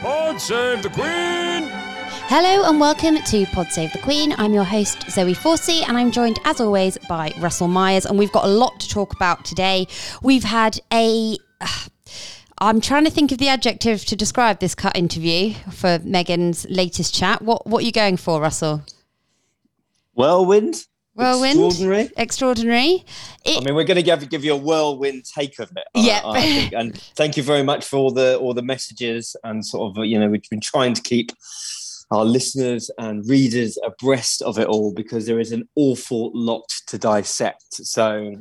Pod save the Queen! Hello and welcome to Pod Save the Queen. I'm your host, Zoe Forsey, and I'm joined as always by Russell Myers. And we've got a lot to talk about today. We've had a. I'm trying to think of the adjective to describe this cut interview for Meghan's latest chat. What what are you going for, Russell? Whirlwind. Whirlwind. Extraordinary. Extraordinary. It, I mean, we're going to give, give you a whirlwind take of it. I- Yeah. I think. And thank you very much for all the all the messages and sort of you know we've been trying to keep our listeners and readers abreast of it all because there is an awful lot to dissect. So,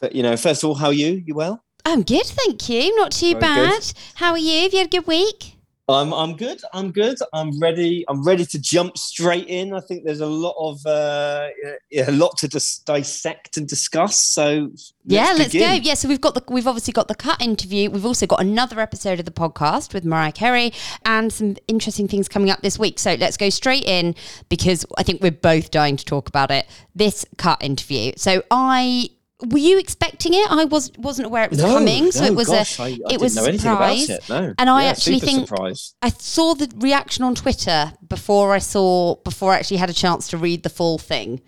but, you know, first of all, how are you? You well? I'm good, thank you. Not too Very bad. good. How are you? Have you had a good week? I'm I'm good. I'm good. I'm ready. I'm ready to jump straight in. I think there's a lot of uh, a lot to dis- dissect and discuss. So yeah, let's begin. go. Yeah, so we've got the we've obviously got the cut interview. We've also got another episode of the podcast with Mariah Carey and some interesting things coming up this week. So let's go straight in because I think we're both dying to talk about it. This cut interview. So I were you expecting it? I was wasn't aware it was No, coming, so no, it was gosh, a I- I it was a surprise. it, no. And I Yeah, actually think surprised. I saw the reaction on Twitter before I saw before I actually had a chance to read the full thing.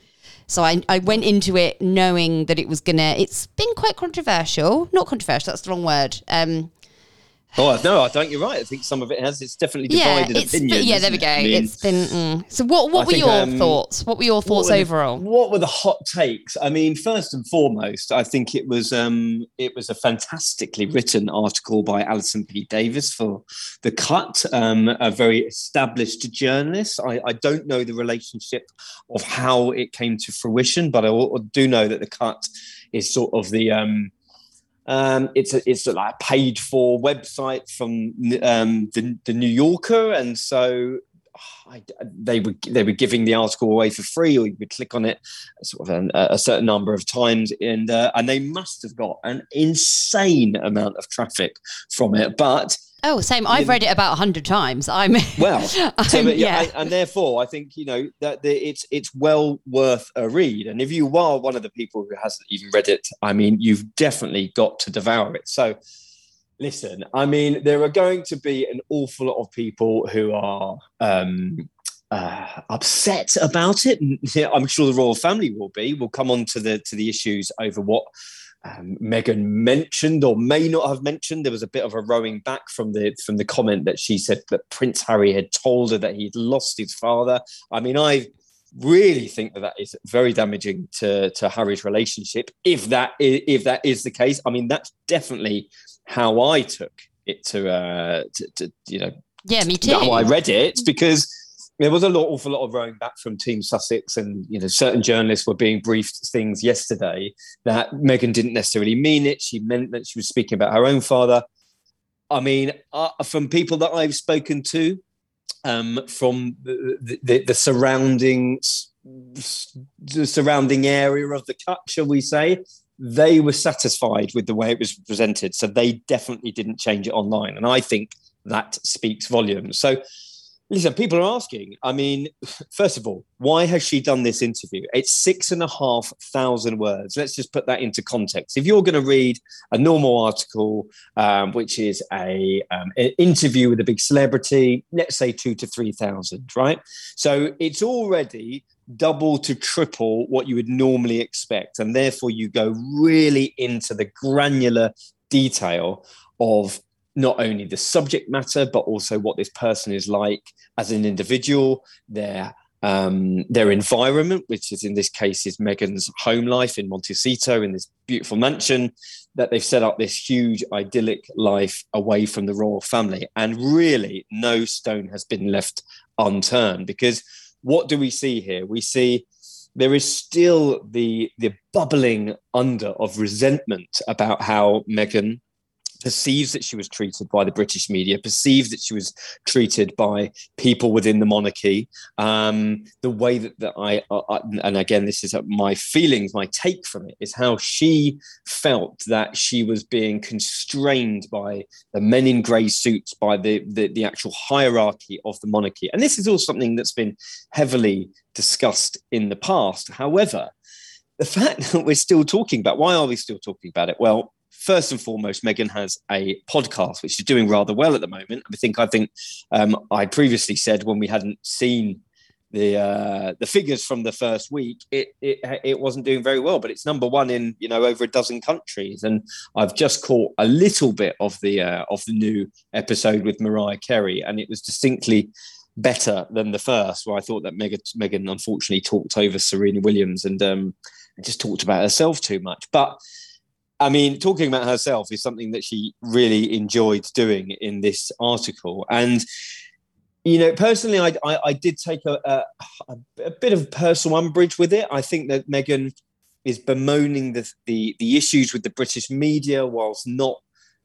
So I, I went into it knowing that it was gonna. It's been quite controversial. Not controversial. That's the wrong word. Um, Oh no, I think you're right. I think some of it has. It's definitely yeah, divided it's opinion. yeah. There we go. it? I mean, it's been mm. so. What what I were think, your um, thoughts? What were your thoughts what were the- overall? what were the hot takes? I mean, first and foremost, I think it was um, it was a fantastically written article by Allison P. Davis for the Cut, um, a very established journalist. I, I don't know the relationship of how it came to fruition, but I do know that the Cut is sort of the um, um, it's a it's a, like a paid for website from um, the the New Yorker, and so I, they were they were giving the article away for free, or you would click on it sort of an, a certain number of times, and uh, and they must have got an insane amount of traffic from it. But Oh, same. I've read it about a hundred times. I'm well, so, I'm- but, yeah. yeah, and, and therefore, I think you know that the, it's it's well worth a read. And if you are one of the people who hasn't even read it, I mean, you've definitely got to devour it. So, listen, I mean, there are going to be an awful lot of people who are. Um, uh, upset about it. I'm sure the royal family will be. We'll come on to the to the issues over what um, mentioned or may not have mentioned. There was a bit of a rowing back from the from the comment that she said that Prince Harry had told her that he'd lost his father. I mean, I really think that that is very damaging to to Harry's relationship. If that is, if that is the case, I mean, that's definitely how I took it to uh to, to you know yeah, me too. how I read it because there was a lot, awful lot of rowing back from Team Sussex, and you know, certain journalists were being briefed things yesterday that Meghan didn't necessarily mean it. She meant that she was speaking about her own father. I mean, uh, from people that I've spoken to, um, from the, the, the surrounding the surrounding area of the cut, shall we say, they were satisfied with the way it was presented. So they definitely didn't change it online, and I think that speaks volumes. So Listen, people are asking. I mean, first of all, why has she done this interview? It's six and a half thousand words. Let's just put that into context. If you're going to read a normal article, um, which is a um, an interview with a big celebrity, let's say two to three thousand, right? So it's already double to triple what you would normally expect, and therefore you go really into the granular detail of not only the subject matter but also what this person is like as an individual their um, their environment which is in this case is meghan's home life in montecito in this beautiful mansion that they've set up this huge idyllic life away from the royal family. And really no stone has been left unturned because what do we see here? We see there is still the the bubbling under of resentment about how Meghan perceives that she was treated by the British media, perceives that she was treated by people within the monarchy. Um, the way that, that I, I, and again, this is my feelings, my take from it, is how she felt that she was being constrained by the men in grey suits, by the, the, the actual hierarchy of the monarchy. And this is all something that's been heavily discussed in the past. However, the fact that we're still talking about why are we still talking about it? Well, first and foremost, Meghan has a podcast which is doing rather well at the moment. I think I think um, I previously said when we hadn't seen the uh, the figures from the first week, it, it it wasn't doing very well, but it's number one in you know over a dozen countries, and I've just caught a little bit of the uh, of the new episode with Mariah Carey, and it was distinctly better than the first, where I thought that Meghan, Meghan unfortunately talked over Serena Williams and um, just talked about herself too much, but I mean, talking about herself is something that she really enjoyed doing in this article. And, you know, personally, I, I, I did take a, a, a, bit of personal umbrage with it. I think that Meghan is bemoaning the, the, the issues with the British media whilst not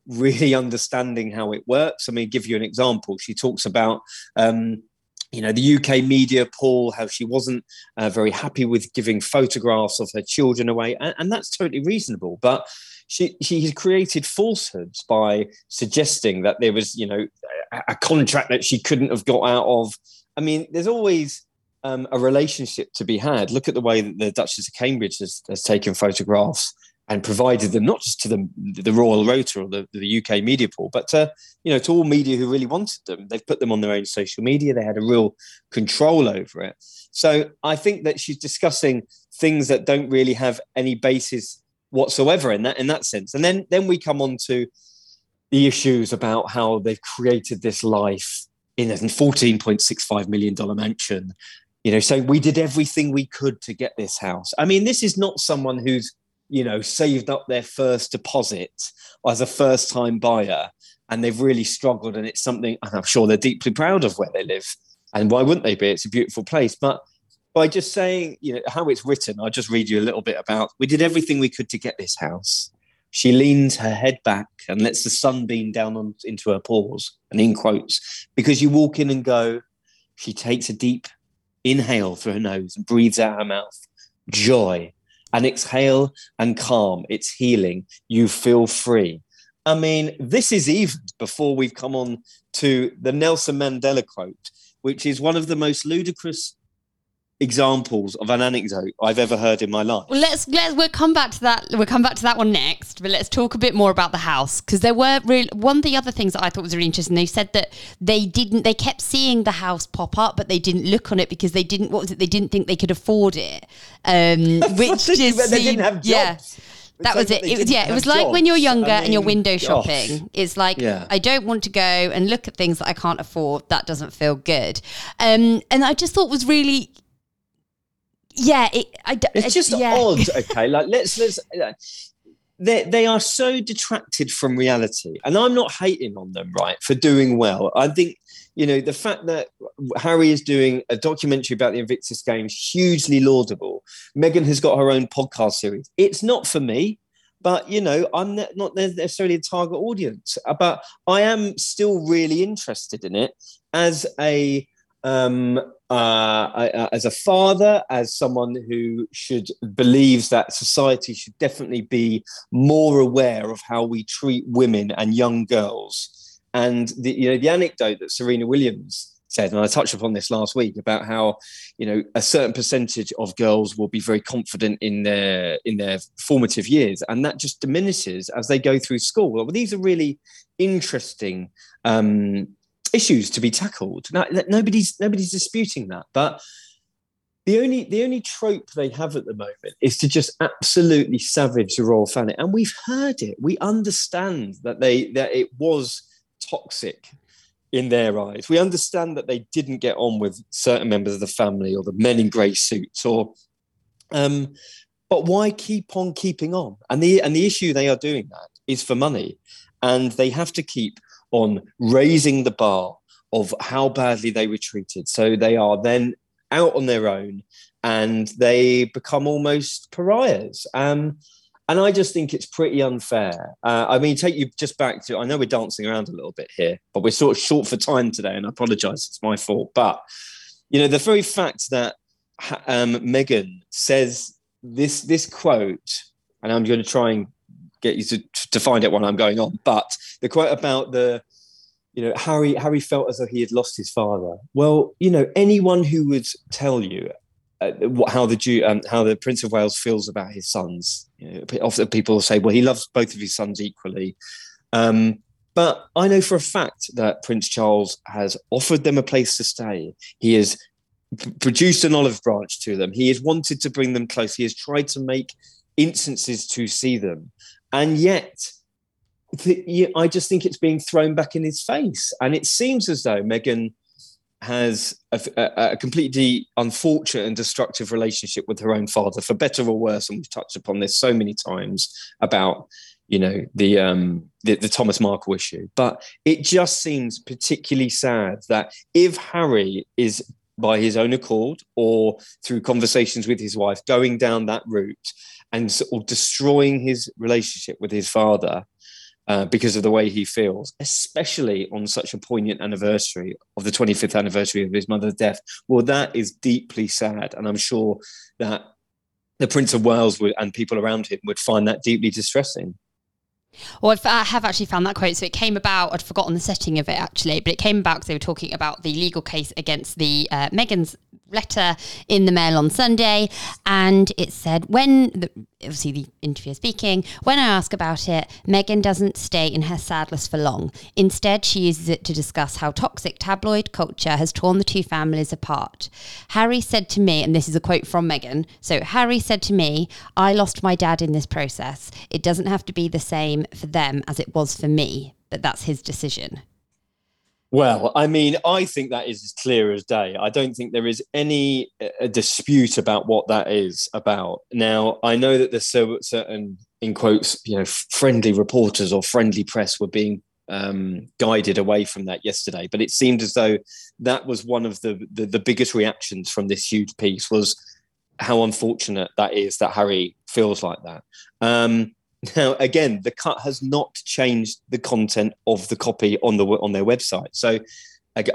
really understanding how it works. I mean, give you an example. She talks about um, you know, the UK media, Paul, how she wasn't uh, very happy with giving photographs of her children away, and, and that's totally reasonable. But she she has created falsehoods by suggesting that there was, you know, a, a contract that she couldn't have got out of. I mean, there's always um, a relationship to be had. Look at the way that the Duchess of Cambridge has, has taken photographs and provided them not just to the, the Royal Rota or the, the UK media pool, but to, you know, to all media who really wanted them. They've put them on their own social media. They had a real control over it. So I think that she's discussing things that don't really have any basis whatsoever in that in that sense. And then then we come on to the issues about how they've created this life in a $14.65 million mansion. You know, saying we did everything we could to get this house. I mean, this is not someone who's you know, saved up their first deposit as a first time buyer and they've really struggled. And it's something, and I'm sure they're deeply proud of where they live. And why wouldn't they be? It's a beautiful place. But by just saying, you know, how it's written, I'll just read you a little bit about we did everything we could to get this house. She leans her head back and lets the sun beam down on, into her pores, and in quotes, because you walk in and go, she takes a deep inhale through her nose and breathes out her mouth. Joy and exhale and calm. It's healing. You feel free. I mean, this is even before we've come on to the Nelson Mandela quote, which is one of the most ludicrous examples of an anecdote I've ever heard in my life. Well, let's let's we'll come back to that. We'll come back to that one next. But let's talk a bit more about the house because there were really one of the other things that I thought was really interesting. They said that they didn't. They kept seeing the house pop up, but they didn't look on it because they didn't. What was it? They didn't think they could afford it. Um, which just they didn't have jobs. Yeah. That was it. It was yeah. It was like when you're younger I mean, and you're window shopping. Gosh. It's like yeah. I don't want to go and look at things that I can't afford. That doesn't feel good. Um, and I just thought was really yeah, it, I, it's just yeah. odd. Okay, like let's let's. Uh, they they are so detracted from reality, and I'm not hating on them, right, for doing well. I think you know the fact that Harry is doing a documentary about the Invictus Games is hugely laudable. Meghan has got her own podcast series. It's not for me, but you know I'm not necessarily a target audience. Uh, but I am still really interested in it as a um, uh, as a father, as someone who should believes that society should definitely be more aware of how we treat women and young girls. And the you know the anecdote that Serena Williams said, and I touched upon this last week about how you know a certain percentage of girls will be very confident in their in their formative years, and that just diminishes as they go through school. Well, these are really interesting um, issues to be tackled. Now, nobody's nobody's disputing that, but the only the only trope they have at the moment is to just absolutely savage the royal family, and we've heard it. We understand that they that it was toxic in their eyes. We understand that they didn't get on with certain members of the family or the men in grey suits or um but why keep on keeping on? And the and the issue they are doing that is for money. And they have to keep on raising the bar of how badly they were treated. So they are then out on their own and they become almost pariahs. Um, and I just think it's pretty unfair. Uh, I mean, take you just back to. I know we're dancing around a little bit here, but we're sort of short for time today, and I apologise. It's my fault. But you know, the very fact that um, Meghan says this this quote, and I'm going to try and get you to to find it while I'm going on. But the quote about the you know Harry Harry felt as though he had lost his father. Well, you know, anyone who would tell you uh, how the um, how the Prince of Wales feels about his sons. You know, often people say, well, he loves both of his sons equally. Um, but I know for a fact that Prince Charles has offered them a place to stay. He has p- produced an olive branch to them. He has wanted to bring them close. He has tried to make instances to see them, and yet. The, I just think it's being thrown back in his face. And it seems as though Meghan has a, a, a, completely unfortunate and destructive relationship with her own father, for better or worse. And we've touched upon this so many times about, you know, the um, the, the Thomas Markle issue. But it just seems particularly sad that if Harry is by his own accord or through conversations with his wife going down that route and sort of destroying his relationship with his father uh, because of the way he feels, especially on such a poignant anniversary of the 25th anniversary of his mother's death. Well, that is deeply sad. And I'm sure that the Prince of Wales would, and people around him would find that deeply distressing. Well, I have actually found that quote. So it came about, I'd forgotten the setting of it actually, but it came about because they were talking about the legal case against the uh, letter in the Mail on Sunday. And it said, when, the, obviously the interviewer speaking, when I ask about it, Meghan doesn't stay in her sadness for long. Instead, she uses it to discuss how toxic tabloid culture has torn the two families apart. Harry said to me, and this is a quote from Meghan so Harry said to me, I lost my dad in this process. It doesn't have to be the same for them as it was for me, but that's his decision. Well, I mean, I think that is as clear as day. I don't think there is any uh, dispute about what that is about. Now, I know that there's so certain, in quotes, you know, friendly reporters or friendly press were being um, guided away from that yesterday, but it seemed as though that was one of the, the the biggest reactions from this huge piece was how unfortunate that is that Harry feels like that. Um, now, again, the cut has not changed the content of the copy on the on their website. So,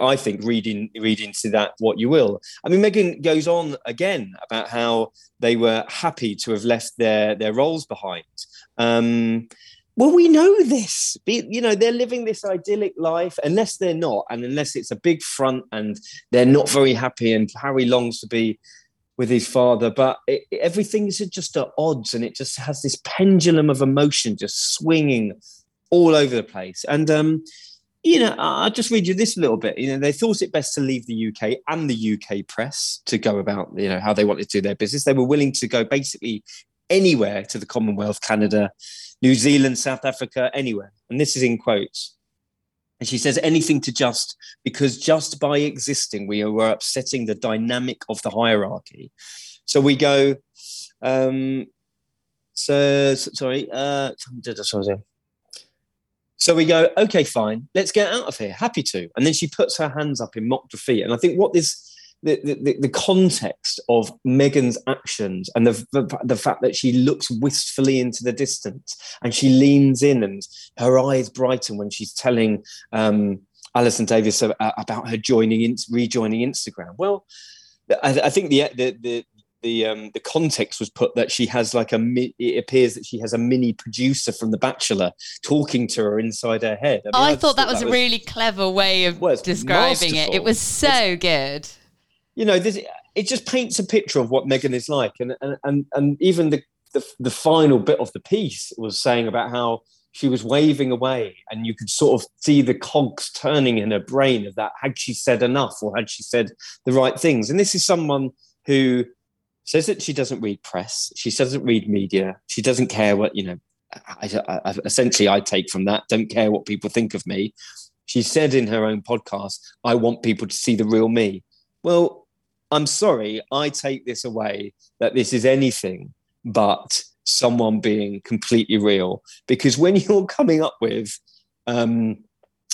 I think reading reading to that what you will. I mean, Meghan goes on again about how they were happy to have left their their roles behind. Um, well, we know this. You know, they're living this idyllic life, unless they're not, and unless it's a big front and they're not very happy. And Harry longs to be with his father, but it, everything is just at odds, and it just has this pendulum of emotion just swinging all over the place. And um, you know, I'll just read you this little bit. You know, they thought it best to leave the UK and the UK press to go about, you know, how they wanted to do their business. They were willing to go basically anywhere to the Commonwealth, Canada, New Zealand, South Africa, anywhere. And this is in quotes. And she says anything to just because just by existing, we are upsetting the dynamic of the hierarchy. So we go, um, so, sorry, uh, so we go, okay, fine, let's get out of here. Happy to. And then she puts her hands up in mock defeat. And I think what this the, the, the context of Meghan's actions and the, the, the fact that she looks wistfully into the distance and she leans in and her eyes brighten when she's telling um, Allison Davis about her joining in, rejoining Instagram. Well, I, I think the the the the, um, the context was put that she has like a it appears that she has a mini producer from The Bachelor talking to her inside her head. I, mean, I, I thought that was that a really clever way of well, describing masterful. it. It was so it's, good you know, this, it just paints a picture of what Meghan is like, and and and, and even the, the the final bit of the piece was saying about how she was waving away, and you could sort of see the cogs turning in her brain of that. Had she said enough, or had she said the right things? And this is someone who says that she doesn't read press, she doesn't read media, she doesn't care what you know. I, I, essentially, I take from that, don't care what people think of me. She said in her own podcast, I want people to see the real me. Well, I'm sorry, I take this away that this is anything but someone being completely real. Because when you're coming up with, um,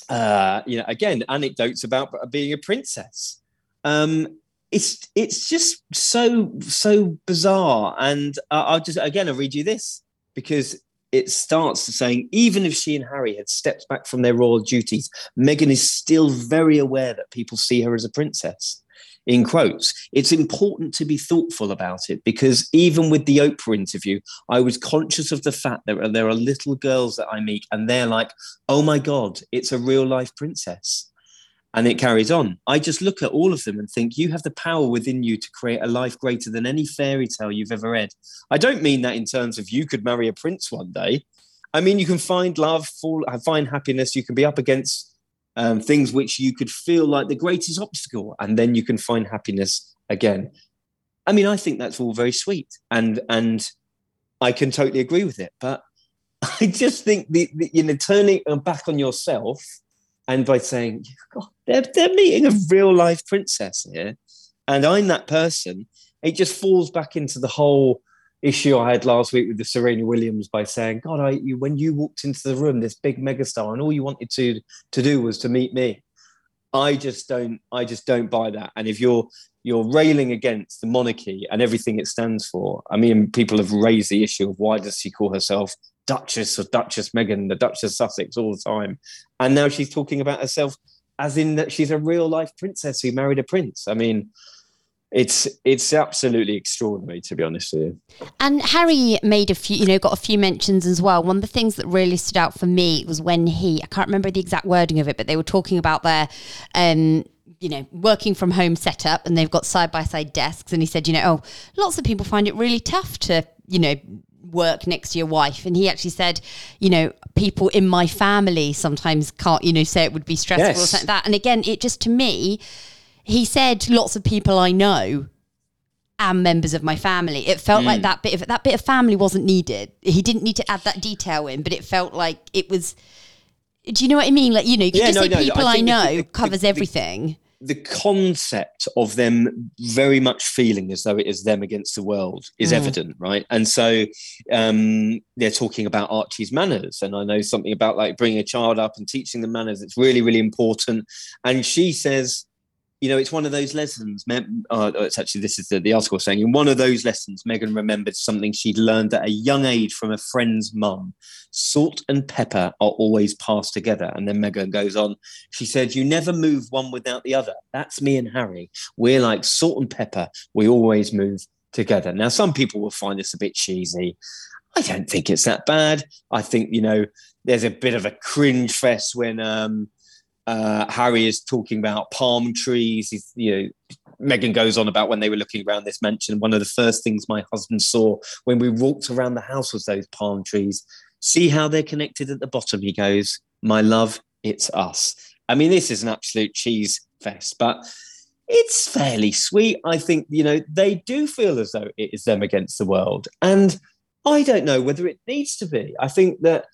uh, you know, again, anecdotes about being a princess, um, it's it's just so so bizarre. And uh, I'll just again I'll read you this because it starts saying even if she and Harry had stepped back from their royal duties, Meghan is still very aware that people see her as a princess. In quotes, it's important to be thoughtful about it because even with the Oprah interview, I was conscious of the fact that there are little girls that I meet and they're like, oh my God, it's a real life princess. And it carries on. I just look at all of them and think you have the power within you to create a life greater than any fairy tale you've ever read. I don't mean that in terms of you could marry a prince one day. I mean, you can find love, fall, find happiness. You can be up against um, things which you could feel like the greatest obstacle, and then you can find happiness again. I mean, I think that's all very sweet, and and I can totally agree with it. But I just think the, the you know turning back on yourself and by saying, God, they're, they're meeting a real life princess here, and I'm that person, it just falls back into the whole issue I had last week with the Serena Williams by saying, God, I, you, when you walked into the room, this big megastar, and all you wanted to to do was to meet me. I just don't, I just don't buy that. And if you're you're railing against the monarchy and everything it stands for, I mean, people have raised the issue of why does she call herself Duchess or Duchess Meghan, the Duchess Sussex all the time. And now she's talking about herself as in that she's a real life princess who married a prince. I mean, it's it's absolutely extraordinary to be honest with you. And Harry made a few, you know, got a few mentions as well. One of the things that really stood out for me was when he, I can't remember the exact wording of it, but they were talking about their um you know, working from home setup and they've got side by side desks. And he said, you know, oh, lots of people find it really tough to, you know, work next to your wife. And he actually said, you know, people in my family sometimes can't, you know, say it would be stressful yes. or something like that. And again, it just to me, he said lots of people I know and members of my family. It felt mm. like that bit of that bit of family wasn't needed. He didn't need to add that detail in, but it felt like it was. Do you know what I mean? Like you know, you yeah, just no, say no, people I, I know the, covers the, everything the concept of them very much feeling as though it is them against the world is mm. evident, right? And so um, they're talking about Archie's manners, and I know something about like bringing a child up and teaching them manners. It's really, really important. And she says you know, it's one of those lessons. Uh, it's actually this is the, the article saying in one of those lessons, Meghan remembered something she'd learned at a young age from a friend's mum. Salt and pepper are always passed together. And then Meghan goes on. She said, "You never move one without the other. That's me and Harry. We're like salt and pepper. We always move together." Now, some people will find this a bit cheesy. I don't think it's that bad. I think you know, there's a bit of a cringe fest when. Um, uh, Harry is talking about palm trees. He's, you know, Meghan goes on about when they were looking around this mansion. One of the first things my husband saw when we walked around the house was those palm trees. See how they're connected at the bottom. He goes, "My love, it's us." I mean, this is an absolute cheese fest, but it's fairly sweet. I think you know they do feel as though it is them against the world, and I don't know whether it needs to be. I think that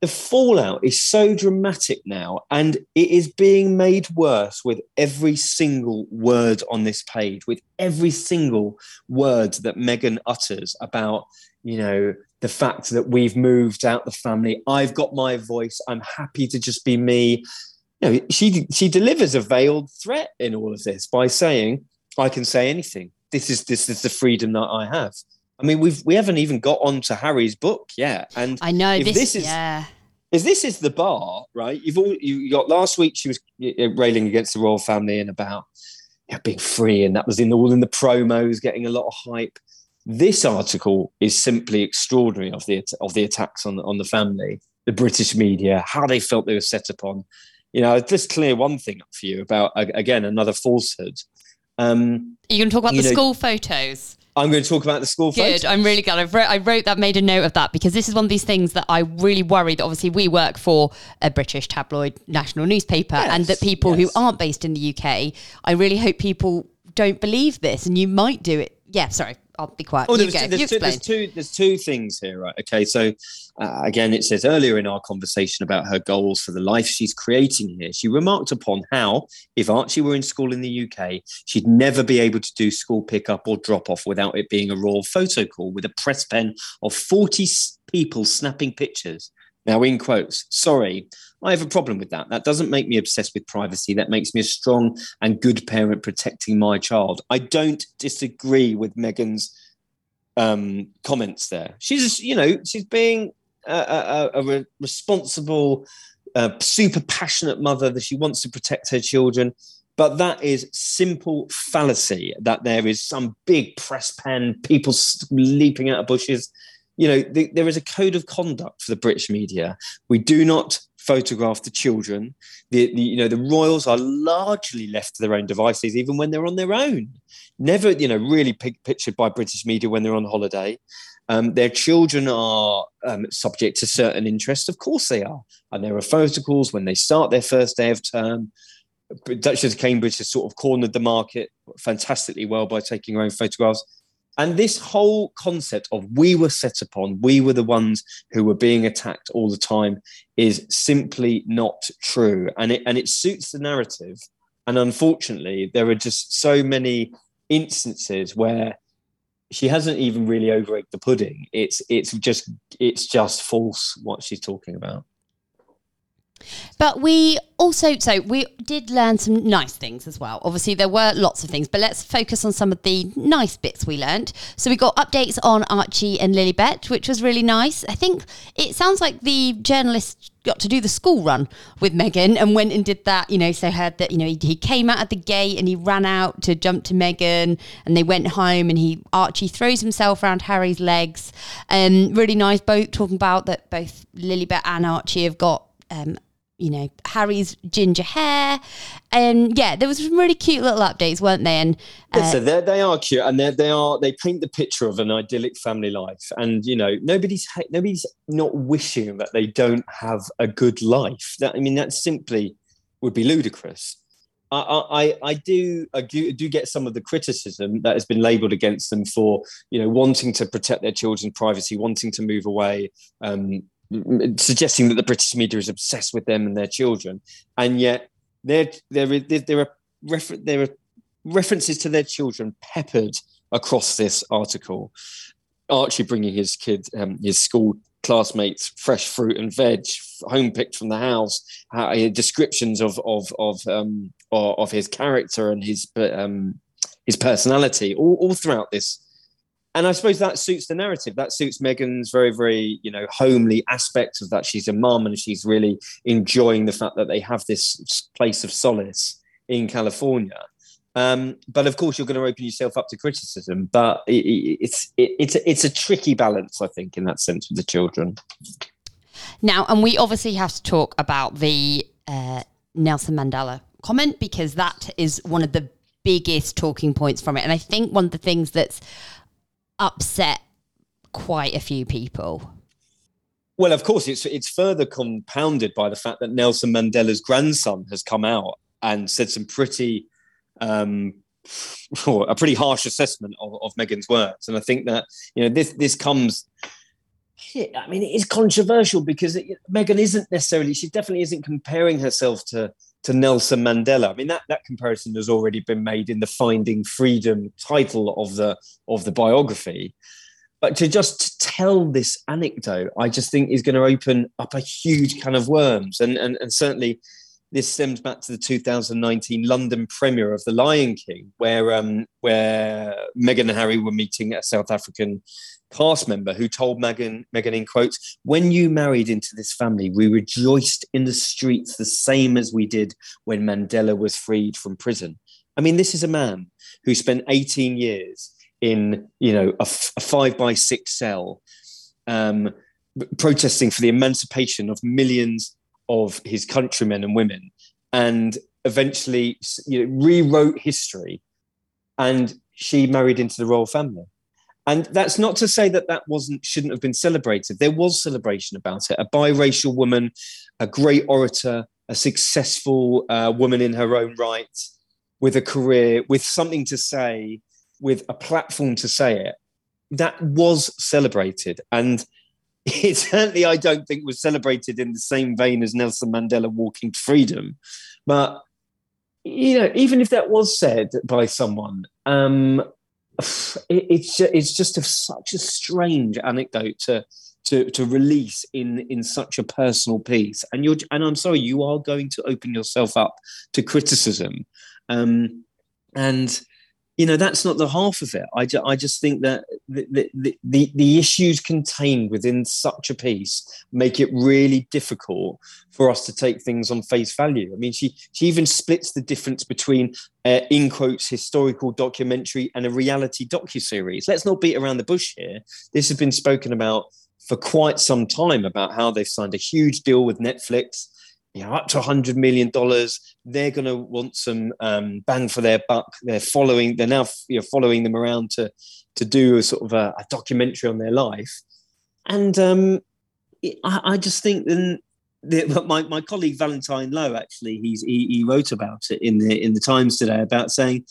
the fallout is so dramatic now and it is being made worse with every single word on this page with every single word that Meghan utters about you know the fact that we've moved out the family. I've got my voice. I'm happy to just be me. You know she she delivers a veiled threat in all of this by saying i can say anything. This is this is the freedom that i have I mean, we've we haven't even got on to Harry's book yet, and I know this, this, is yeah. Is this is the bar, right? You've all you got last week. She was railing against the royal family and about being free, and that was in all in the promos, getting a lot of hype. This article is simply extraordinary of the of the attacks on on the family, the British media, how they felt they were set upon. You know, just clear one thing up for you about again another falsehood. Um, Are you going to talk about the know, school photos? I'm going to talk about the school Good. I'm really glad. I wrote, I wrote that, made a note of that because this is one of these things that I really worry that obviously we work for a British tabloid national newspaper yes, and that people yes. who aren't based in the UK, I really hope people don't believe this and you might do it. Yeah, sorry. I'll be quiet. Oh, there's, two, there's, two, there's, two, there's two things here, right? Okay, so uh, again, it says earlier in our conversation about her goals for the life she's creating here, she remarked upon how, if Archie were in school in the UK, she'd never be able to do school pickup or drop off without it being a raw photo call with a press pen of 40 people snapping pictures. Now, in quotes, sorry, I have a problem with that. That doesn't make me obsessed with privacy. That makes me a strong and good parent protecting my child. I don't disagree with Meghan's um, comments there. She's, you know, she's being a, a, a responsible, uh, super passionate mother that she wants to protect her children. But that is simple fallacy that there is some big press pen, people leaping out of bushes. You know, the, there is a code of conduct for the British media. We do not photograph the children. The, the, you know the royals are largely left to their own devices, even when they're on their own. Never you know really pictured by British media when they're on holiday. Um, their children are um, subject to certain interests, of course they are, and there are photo calls when they start their first day of term. Duchess of Cambridge has sort of cornered the market fantastically well by taking her own photographs. And this whole concept of we were set upon, we were the ones who were being attacked all the time is simply not true. And it, and it suits the narrative. And unfortunately, there are just so many instances where she hasn't even really over the pudding. It's it's just it's just false what she's talking about. But we also, so we did learn some nice things as well. Obviously, there were lots of things, but let's focus on some of the nice bits we learned. So we got updates on Archie and Lilibet, which was really nice. I think it sounds like the journalist got to do the school run with Meghan and went and did that. You know, so heard that you know he, he came out at the gate and he ran out to jump to Meghan and they went home and he Archie throws himself around Harry's legs. Um, really nice. Both talking about that both Lilibet and Archie have got um, you know, Harry's ginger hair. And yeah, there was some really cute little updates, weren't they? And uh, so they are cute, and they are they paint the picture of an idyllic family life. And you know, nobody's nobody's not wishing that they don't have a good life. That I mean, that simply would be ludicrous. I, I, I do I do, do get some of the criticism that has been labelled against them for you know wanting to protect their children's privacy, wanting to move away, um, suggesting that the British media is obsessed with them and their children, and yet there there there are refer- there are references to their children peppered across this article. Archie bringing his kid, um, his school classmates, fresh fruit and veg, home picked from the house, uh, descriptions of of of um, of his character and his um, his personality, all, all throughout this and I suppose that suits the narrative. That suits Meghan's very, very, you know, homely aspect of that. She's a mum and she's really enjoying the fact that they have this place of solace in California. Um, but of course, you're going to open yourself up to criticism. But it, it, it's it, it's a, it's a tricky balance, I think, in that sense with the children. Now, and we obviously have to talk about the uh, Nelson Mandela comment because that is one of the biggest talking points from it. And I think one of the things that's upset quite a few people. Well, of course, it's it's further compounded by the fact that Nelson Mandela's grandson has come out and said some pretty, um, a pretty harsh assessment of, of Meghan's words, and I think that you know this this comes. I mean, it is controversial because it, Meghan isn't necessarily. She definitely isn't comparing herself to to Nelson Mandela. I mean, that, that comparison has already been made in the Finding Freedom title of the of the biography. But to just tell this anecdote, I just think is going to open up a huge can of worms. And, and, and certainly this stems back to the 2019 London premiere of The Lion King, where um, where Meghan and Harry were meeting a South African cast member who told Meghan, Meghan in quotes, when you married into this family, we rejoiced in the streets the same as we did when Mandela was freed from prison. I mean, this is a man who spent 18 years in, you know, a, f- a five by six cell, um, protesting for the emancipation of millions of his countrymen and women, and eventually you know, rewrote history. And she married into the royal family. And that's not to say that that wasn't shouldn't have been celebrated. There was celebration about it. A biracial woman, a great orator, a successful uh, woman in her own right, with a career, with something to say, with a platform to say it. That was celebrated, and it certainly I don't think was celebrated in the same vein as Nelson Mandela walking freedom. But you know, even if that was said by someone, um, it's it's just a, such a strange anecdote to to to release in in such a personal piece. And you're and i'm sorry you are going to open yourself up to criticism. Um and you know that's not the half of it. I, ju- I just think that the, the, the, the issues contained within such a piece make it really difficult for us to take things on face value. I mean, she she even splits the difference between uh, in quotes historical documentary and a reality docu series. Let's not beat around the bush here. This has been spoken about for quite some time about how they've signed a huge deal with Netflix you know, up to $100 million. They're going to want some um, bang for their buck. They're following, they're now you know, following them around to, to do a sort of a, a documentary on their life. And um, I, I, just think then the, my, my colleague Valentine Low, actually, he's, he, he wrote about it in the, in the Times today about saying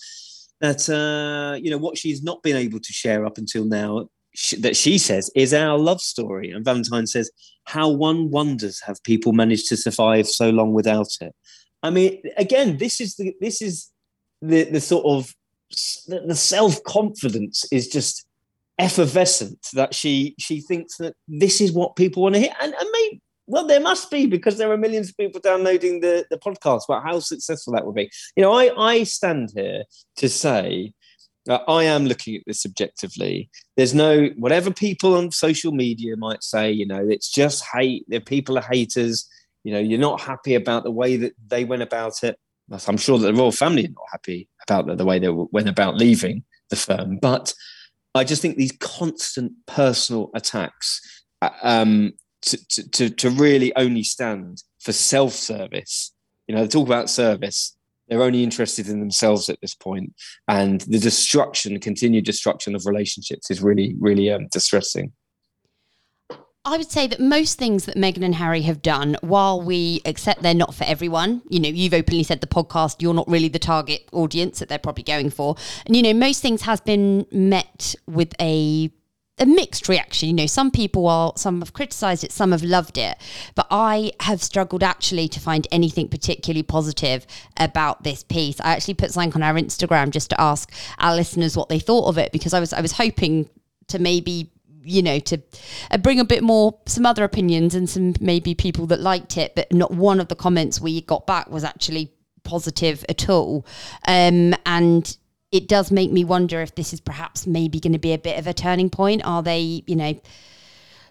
that, uh, you know, what she's not been able to share up until now that she says is our love story. And Valentine says, How one wonders have people managed to survive so long without it. I mean, again, this is the this is the the sort of the self confidence is just effervescent that she she thinks that this is what people want to hear, and, and maybe well, there must be because there are millions of people downloading the, the podcast about how successful that would be. You know, I, I stand here to say uh, I am looking at this objectively. There's no whatever people on social media might say. You know, it's just hate. The people are haters. You know, you're not happy about the way that they went about it. I'm sure that the royal family are not happy about the, the way they went about leaving the firm. But I just think these constant personal attacks uh, um, to, to, to really only stand for self service. You know, they talk about service they're only interested in themselves at this point, and the destruction, continued destruction of relationships, is really, really um, distressing. I would say that most things that Meghan and Harry have done, while we accept they're not for everyone, you know, you've openly said the podcast, you're not really the target audience that they're probably going for. And, you know, most things has been met with a a mixed reaction. You know, some people are, some have criticised it, some have loved it. But I have struggled actually to find anything particularly positive about this piece. I actually put something on our Instagram just to ask our listeners what they thought of it because I was I was hoping to maybe you know to uh, bring a bit more some other opinions and some maybe people that liked it but not one of the comments we got back was actually positive at all um, and it does make me wonder if this is perhaps maybe going to be a bit of a turning point. Are they, you know,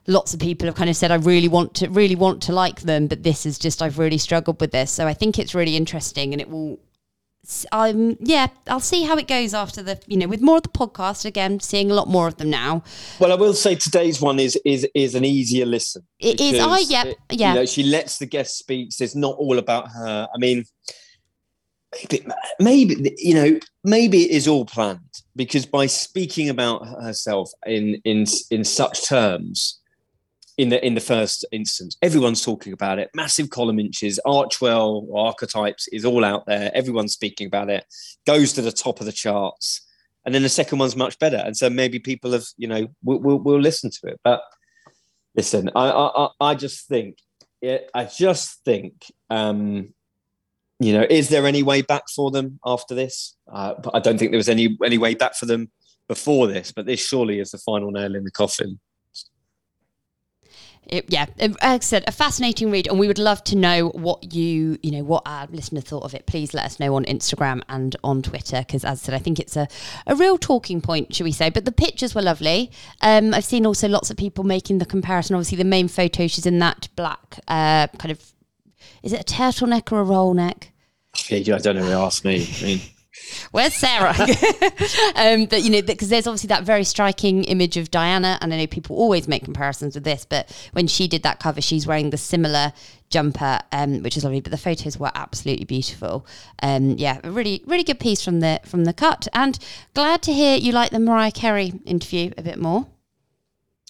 lots of people have kind of said, I really want to, really want to like them, but this is just, I've really struggled with this. So I think it's really interesting and it will, um, yeah, I'll see how it goes after the, you know, with more of the podcast again, seeing a lot more of them now. Well, I will say today's one is is is an easier listen. It is. Oh, yeah, yeah. You know, she lets the guest speak. It's not all about her. I mean, maybe, maybe you know, maybe it is all planned because by speaking about herself in in in such terms, in the in the first instance, everyone's talking about it. Massive column inches, Archewell archetypes is all out there. Everyone's speaking about it. Goes to the top of the charts, and then the second one's much better. And so maybe people have you know will will will listen to it. But listen, I I I just think. I just think um, you know, is there any way back for them after this? Uh, I don't think there was any any way back for them before this, but this surely is the final nail in the coffin. It, yeah, like I said, a fascinating read, and we would love to know what you, you know, what our listener thought of it. Please let us know on Instagram and on Twitter, because as I said, I think it's a, a real talking point, should we say? But the pictures were lovely. Um, I've seen also lots of people making the comparison. Obviously, the main photo, she's in that black uh, kind of is it a turtleneck or a roll neck? I don't know. Ask me. I mean, Where's Sarah? um, but you know, because there's obviously that very striking image of Diana, and I know people always make comparisons with this, but when she did that cover, she's wearing the similar jumper, um, which is lovely. But the photos were absolutely beautiful. Um, yeah, a really, really good piece from the from the cut, and glad to hear you like the Mariah Carey interview a bit more.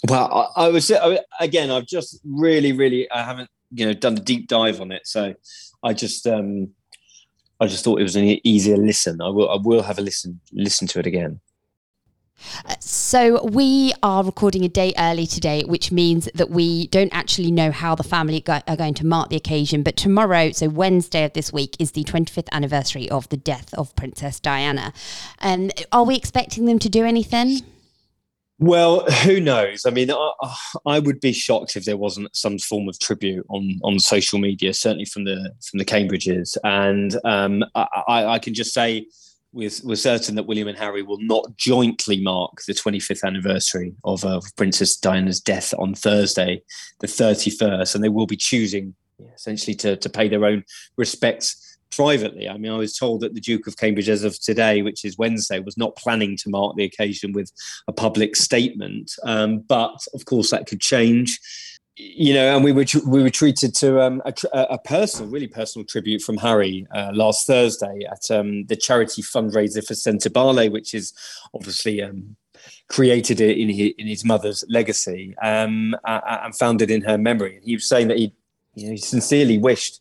Well, I, I was again. I've just really, really, I haven't you know done a deep dive on it, so I just um I just thought it was an easier listen. I will I will have a listen listen to it again. Uh, so we are recording a day early today, which means that we don't actually know how the family go- are going to mark the occasion. But tomorrow, so Wednesday of this week, is the 25th anniversary of the death of Princess Diana. And um, are we expecting them to do anything? Well, who knows? I mean, I, I, would be shocked if there wasn't some form of tribute on on social media, certainly from the from the Cambridges. And um, I, I, can just say, we're, certain that William and Harry will not jointly mark the 25th anniversary of uh, Princess Diana's death on Thursday, the 31st, and they will be choosing essentially to, to pay their own respects privately. I mean, I was told that the Duke of Cambridge, as of today, which is Wednesday, was not planning to mark the occasion with a public statement. Um, but of course, that could change you know, and we were we were treated to um, a, a, personal, really personal tribute from Harry uh, last Thursday at um, the charity fundraiser for Sentebale, which is obviously um, created in his, in his mother's legacy um, and founded in her memory. And he was saying that he, you know, he sincerely wished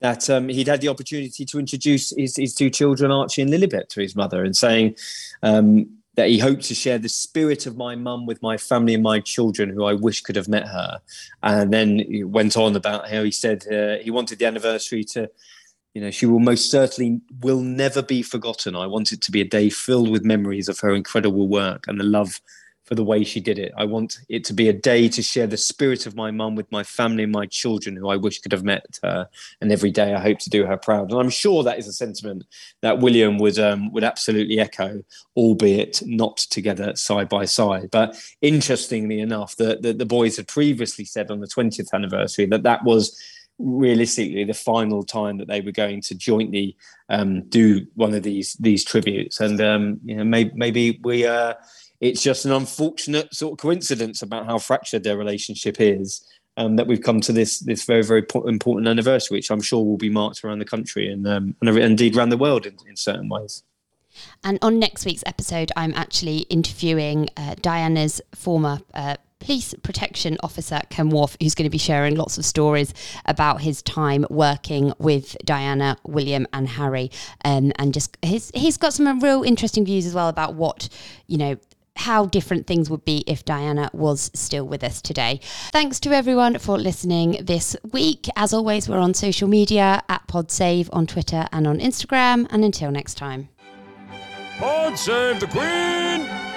that um, he'd had the opportunity to introduce his, his two children, Archie and Lilibet, to his mother, and saying um, that he hoped to share the spirit of my mum with my family and my children, who I wish could have met her. And then he went on about how he said uh, he wanted the anniversary to, you know, she will most certainly will never be forgotten. I want it to be a day filled with memories of her incredible work and the love for the way she did it. I want it to be a day to share the spirit of my mum with my family and my children, who I wish could have met her. And every day I hope to do her proud. And I'm sure that is a sentiment that William would um, would absolutely echo, albeit not together side by side. But interestingly enough, the, the, the boys had previously said on the 20th anniversary that that was realistically the final time that they were going to jointly um, do one of these these tributes. And um, you know, maybe, maybe we. Uh, it's just an unfortunate sort of coincidence about how fractured their relationship is. Um, that we've come to this this very very important anniversary, which I'm sure will be marked around the country and um, and indeed around the world in, in, certain ways. And on next week's episode, I'm actually interviewing uh, Diana's former. Uh, police protection officer Ken Wharfe, who's going to be sharing lots of stories about his time working with Diana, William, and Harry, um, and just his he's got some real interesting views as well about what you know how different things would be if Diana was still with us today. Thanks to everyone for listening this week. As always, we're on social media at PodSave on Twitter and on Instagram. And until next time. Pod Save the Queen!